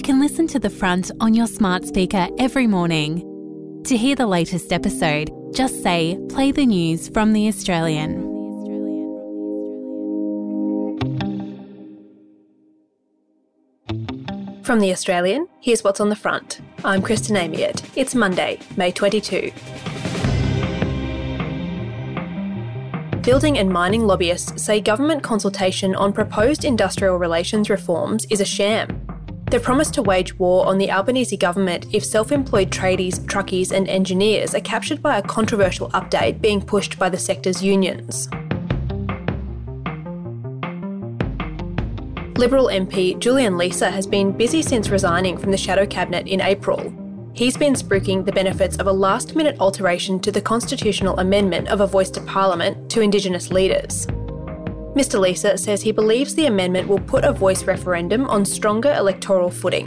You can listen to The Front on your smart speaker every morning. To hear the latest episode, just say play the news from The Australian. From The Australian, here's what's on the front. I'm Kristen Amiet. It's Monday, May 22. Building and mining lobbyists say government consultation on proposed industrial relations reforms is a sham. They've promised to wage war on the Albanese government if self employed tradies, truckies, and engineers are captured by a controversial update being pushed by the sector's unions. Liberal MP Julian Leeser has been busy since resigning from the Shadow Cabinet in April. He's been spruiking the benefits of a last minute alteration to the constitutional amendment of a voice to Parliament to Indigenous leaders. Mr. Leeser says he believes the amendment will put a voice referendum on stronger electoral footing.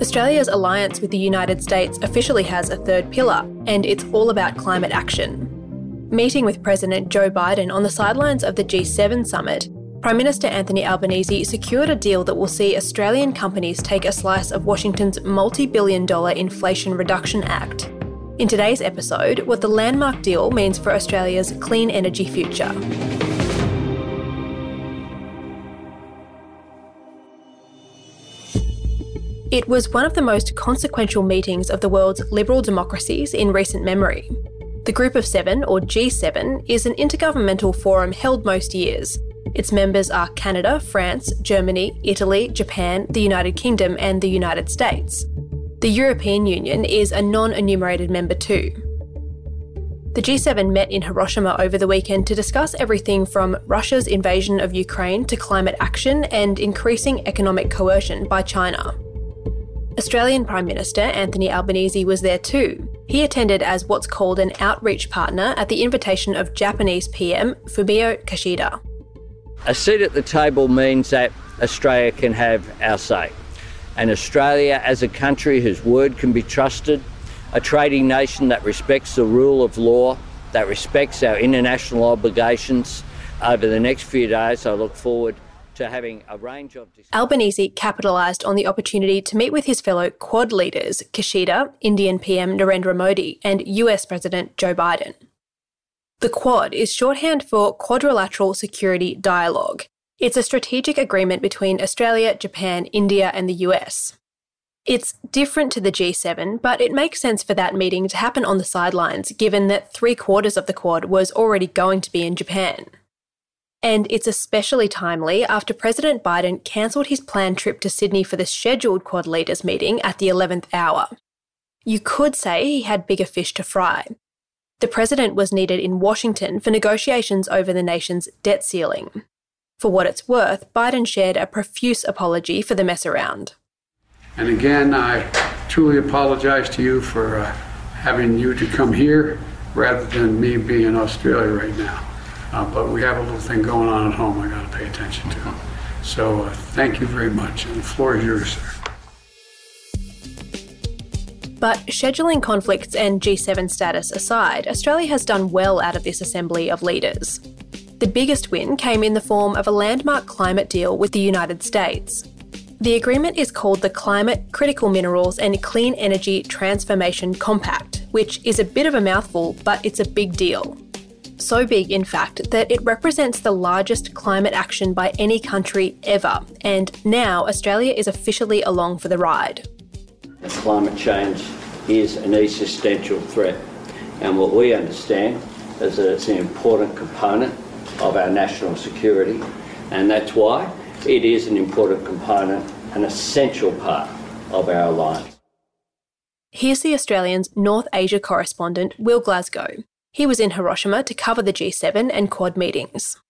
Australia's alliance with the United States officially has a third pillar, and it's all about climate action. Meeting with President Joe Biden on the sidelines of the G7 summit, Prime Minister Anthony Albanese secured a deal that will see Australian companies take a slice of Washington's multi billion dollar Inflation Reduction Act. In today's episode, what the landmark deal means for Australia's clean energy future. It was one of the most consequential meetings of the world's liberal democracies in recent memory. The Group of Seven, or G7, is an intergovernmental forum held most years. Its members are Canada, France, Germany, Italy, Japan, the United Kingdom, and the United States. The European Union is a non enumerated member too. The G7 met in Hiroshima over the weekend to discuss everything from Russia's invasion of Ukraine to climate action and increasing economic coercion by China. Australian Prime Minister Anthony Albanese was there too. He attended as what's called an outreach partner at the invitation of Japanese PM Fumio Kishida. A seat at the table means that Australia can have our say. And Australia, as a country whose word can be trusted, a trading nation that respects the rule of law, that respects our international obligations, over the next few days, I look forward to having a range of. Albanese capitalised on the opportunity to meet with his fellow Quad leaders, Kishida, Indian PM Narendra Modi, and US President Joe Biden. The Quad is shorthand for Quadrilateral Security Dialogue. It's a strategic agreement between Australia, Japan, India, and the US. It's different to the G7, but it makes sense for that meeting to happen on the sidelines, given that three quarters of the Quad was already going to be in Japan. And it's especially timely after President Biden cancelled his planned trip to Sydney for the scheduled Quad leaders meeting at the 11th hour. You could say he had bigger fish to fry. The president was needed in Washington for negotiations over the nation's debt ceiling. For what it's worth, Biden shared a profuse apology for the mess around. And again, I truly apologize to you for uh, having you to come here rather than me being in Australia right now. Uh, but we have a little thing going on at home I got to pay attention to. So uh, thank you very much. And the floor is yours, sir. But scheduling conflicts and G7 status aside, Australia has done well out of this assembly of leaders. The biggest win came in the form of a landmark climate deal with the United States. The agreement is called the Climate, Critical Minerals and Clean Energy Transformation Compact, which is a bit of a mouthful, but it's a big deal. So big, in fact, that it represents the largest climate action by any country ever, and now Australia is officially along for the ride. Climate change is an existential threat, and what we understand is that it's an important component of our national security, and that's why it is an important component, an essential part of our alliance. Here's the Australian's North Asia correspondent, Will Glasgow. He was in Hiroshima to cover the G7 and Quad meetings.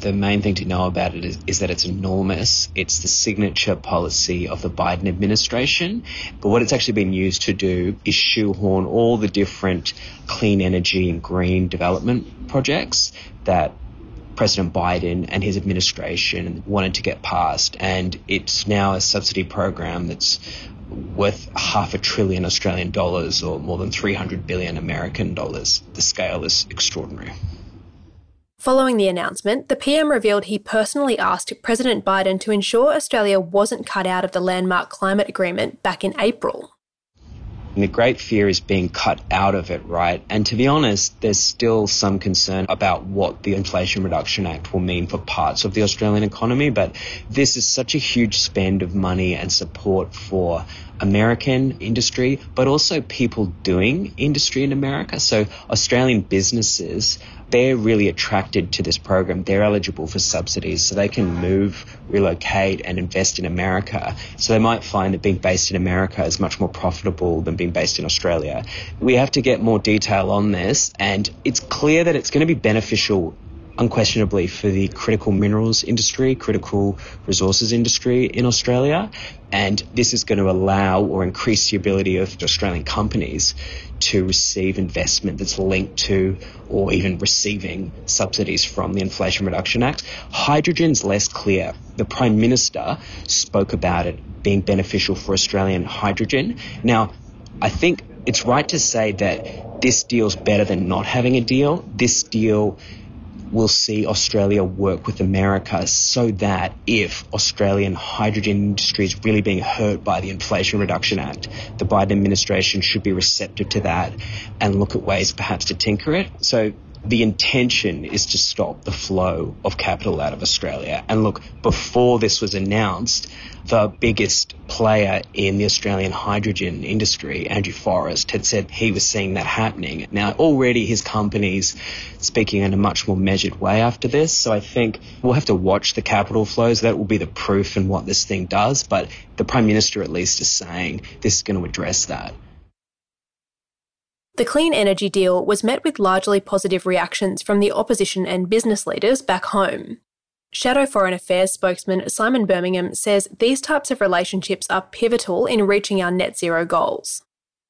The main thing to know about it is, is, that it's enormous. It's the signature policy of the Biden administration. But what it's actually been used to do is shoehorn all the different clean energy and green development projects that President Biden and his administration wanted to get passed. And it's now a subsidy program that's worth half a trillion Australian dollars or more than 300 billion American dollars. The scale is extraordinary. Following the announcement, the PM revealed he personally asked President Biden to ensure Australia wasn't cut out of the landmark climate agreement back in April. And the great fear is being cut out of it, right? And to be honest, there's still some concern about what the Inflation Reduction Act will mean for parts of the Australian economy. But this is such a huge spend of money and support for American industry, but also people doing industry in America. So Australian businesses they're really attracted to this program. They're eligible for subsidies, so they can move, relocate, and invest in America. So they might find that being based in America is much more profitable than being based in Australia. We have to get more detail on this, and it's clear that it's going to be beneficial unquestionably for the critical minerals industry, critical resources industry in Australia. And this is going to allow or increase the ability of Australian companies to receive investment that's linked to or even receiving subsidies from the Inflation Reduction Act. Hydrogen's less clear. The Prime Minister spoke about it being beneficial for Australian hydrogen. Now, I think it's right to say that this deal's better than not having a deal. This deal will see Australia work with America so that if Australian hydrogen industry is really being hurt by the Inflation Reduction Act, the Biden administration should be receptive to that and look at ways perhaps to tinker it. So the intention is to stop the flow of capital out of Australia. And look, before this was announced, the biggest player in the Australian hydrogen industry, Andrew Forrest, had said he was seeing that happening. Now, already his company's speaking in a much more measured way after this. So I think we'll have to watch the capital flows. That will be the proof in what this thing does. But the Prime Minister, at least, is saying this is going to address that. The clean energy deal was met with largely positive reactions from the opposition and business leaders back home. Shadow Foreign Affairs spokesman Simon Birmingham says these types of relationships are pivotal in reaching our net zero goals.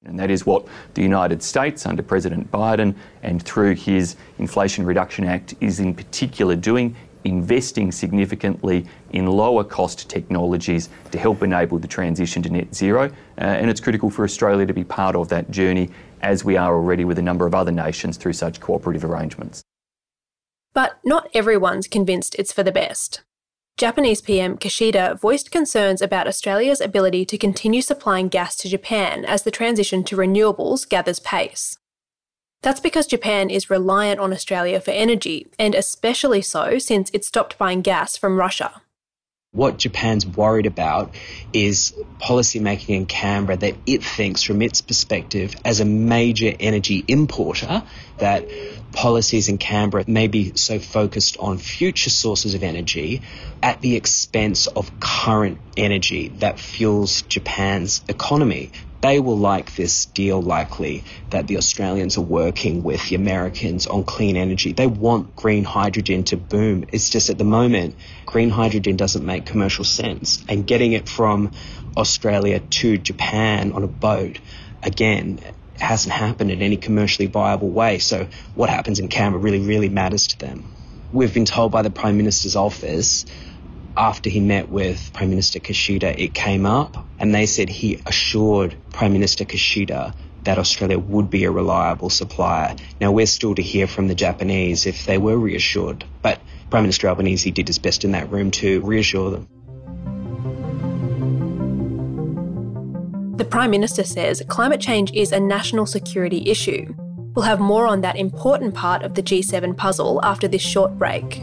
And that is what the United States, under President Biden and through his Inflation Reduction Act, is in particular doing investing significantly in lower cost technologies to help enable the transition to net zero. Uh, and it's critical for Australia to be part of that journey, as we are already with a number of other nations through such cooperative arrangements. But not everyone's convinced it's for the best. Japanese PM Kishida voiced concerns about Australia's ability to continue supplying gas to Japan as the transition to renewables gathers pace. That's because Japan is reliant on Australia for energy, and especially so since it stopped buying gas from Russia. What Japan's worried about is policymaking in Canberra that it thinks, from its perspective, as a major energy importer, that policies in Canberra may be so focused on future sources of energy at the expense of current energy that fuels Japan's economy they will like this deal likely that the Australians are working with the Americans on clean energy. They want green hydrogen to boom. It's just at the moment, green hydrogen doesn't make commercial sense. And getting it from Australia to Japan on a boat, again, hasn't happened in any commercially viable way. So what happens in Canberra really, really matters to them. We've been told by the Prime Minister's office after he met with Prime Minister Kishida, it came up, and they said he assured Prime Minister Kishida that Australia would be a reliable supplier. Now, we're still to hear from the Japanese if they were reassured, but Prime Minister Albanese did his best in that room to reassure them. The Prime Minister says climate change is a national security issue. We'll have more on that important part of the G7 puzzle after this short break.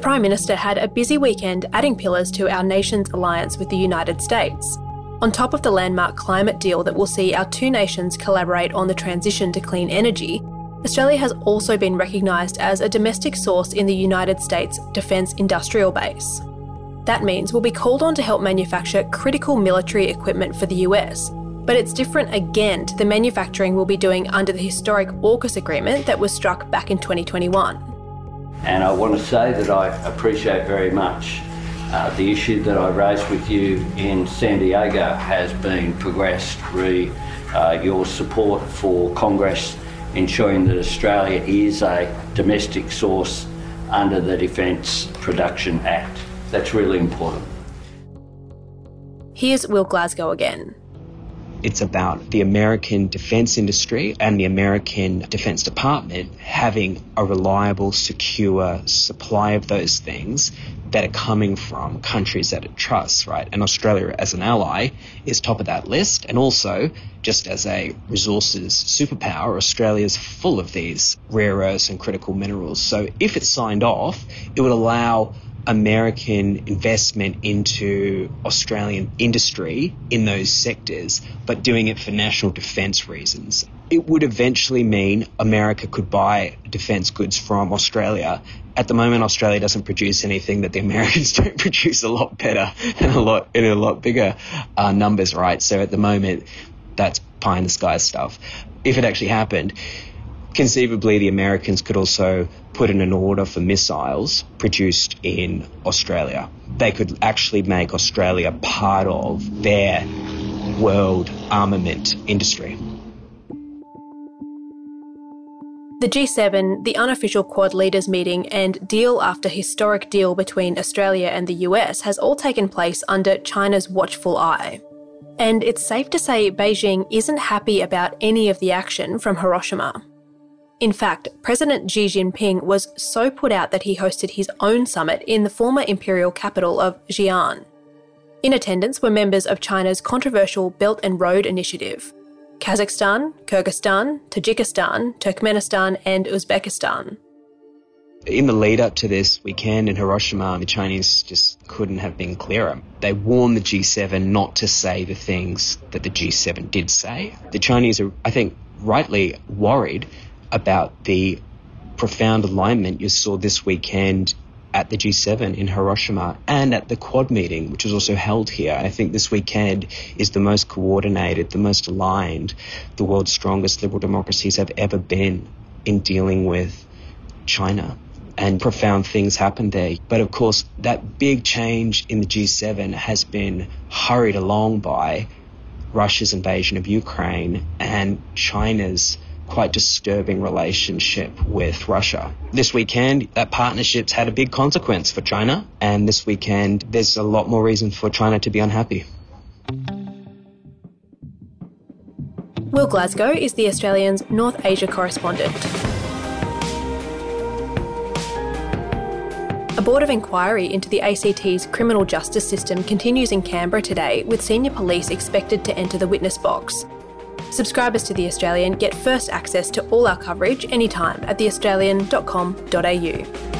Prime Minister had a busy weekend adding pillars to our nation's alliance with the United States. On top of the landmark climate deal that will see our two nations collaborate on the transition to clean energy, Australia has also been recognised as a domestic source in the United States Defence Industrial Base. That means we'll be called on to help manufacture critical military equipment for the US, but it's different again to the manufacturing we'll be doing under the historic AUKUS agreement that was struck back in 2021. And I want to say that I appreciate very much uh, the issue that I raised with you in San Diego has been progressed re uh, your support for Congress ensuring that Australia is a domestic source under the Defence Production Act. That's really important. Here's Will Glasgow again. It's about the American defense industry and the American Defense Department having a reliable, secure supply of those things that are coming from countries that it trusts, right? And Australia, as an ally, is top of that list. And also, just as a resources superpower, Australia is full of these rare earths and critical minerals. So if it's signed off, it would allow American investment into Australian industry in those sectors, but doing it for national defence reasons. It would eventually mean America could buy defence goods from Australia. At the moment, Australia doesn't produce anything that the Americans don't produce a lot better and a lot in a lot bigger uh, numbers, right? So at the moment, that's pie in the sky stuff. If it actually happened, conceivably the Americans could also put in an order for missiles produced in Australia. They could actually make Australia part of their world armament industry. The G7, the unofficial Quad leaders meeting, and deal after historic deal between Australia and the US has all taken place under China's watchful eye. And it's safe to say Beijing isn't happy about any of the action from Hiroshima. In fact, President Xi Jinping was so put out that he hosted his own summit in the former imperial capital of Xi'an. In attendance were members of China's controversial Belt and Road Initiative Kazakhstan, Kyrgyzstan, Tajikistan, Turkmenistan, and Uzbekistan. In the lead up to this weekend in Hiroshima, the Chinese just couldn't have been clearer. They warned the G7 not to say the things that the G7 did say. The Chinese are, I think, rightly worried about the profound alignment you saw this weekend at the G7 in Hiroshima and at the Quad meeting, which was also held here. I think this weekend is the most coordinated, the most aligned the world's strongest liberal democracies have ever been in dealing with China. And profound things happened there. But of course, that big change in the G7 has been hurried along by Russia's invasion of Ukraine and China's quite disturbing relationship with Russia. This weekend, that partnership's had a big consequence for China, and this weekend, there's a lot more reason for China to be unhappy. Will Glasgow is the Australian's North Asia correspondent. A board of inquiry into the ACT's criminal justice system continues in Canberra today, with senior police expected to enter the witness box. Subscribers to The Australian get first access to all our coverage anytime at theaustralian.com.au.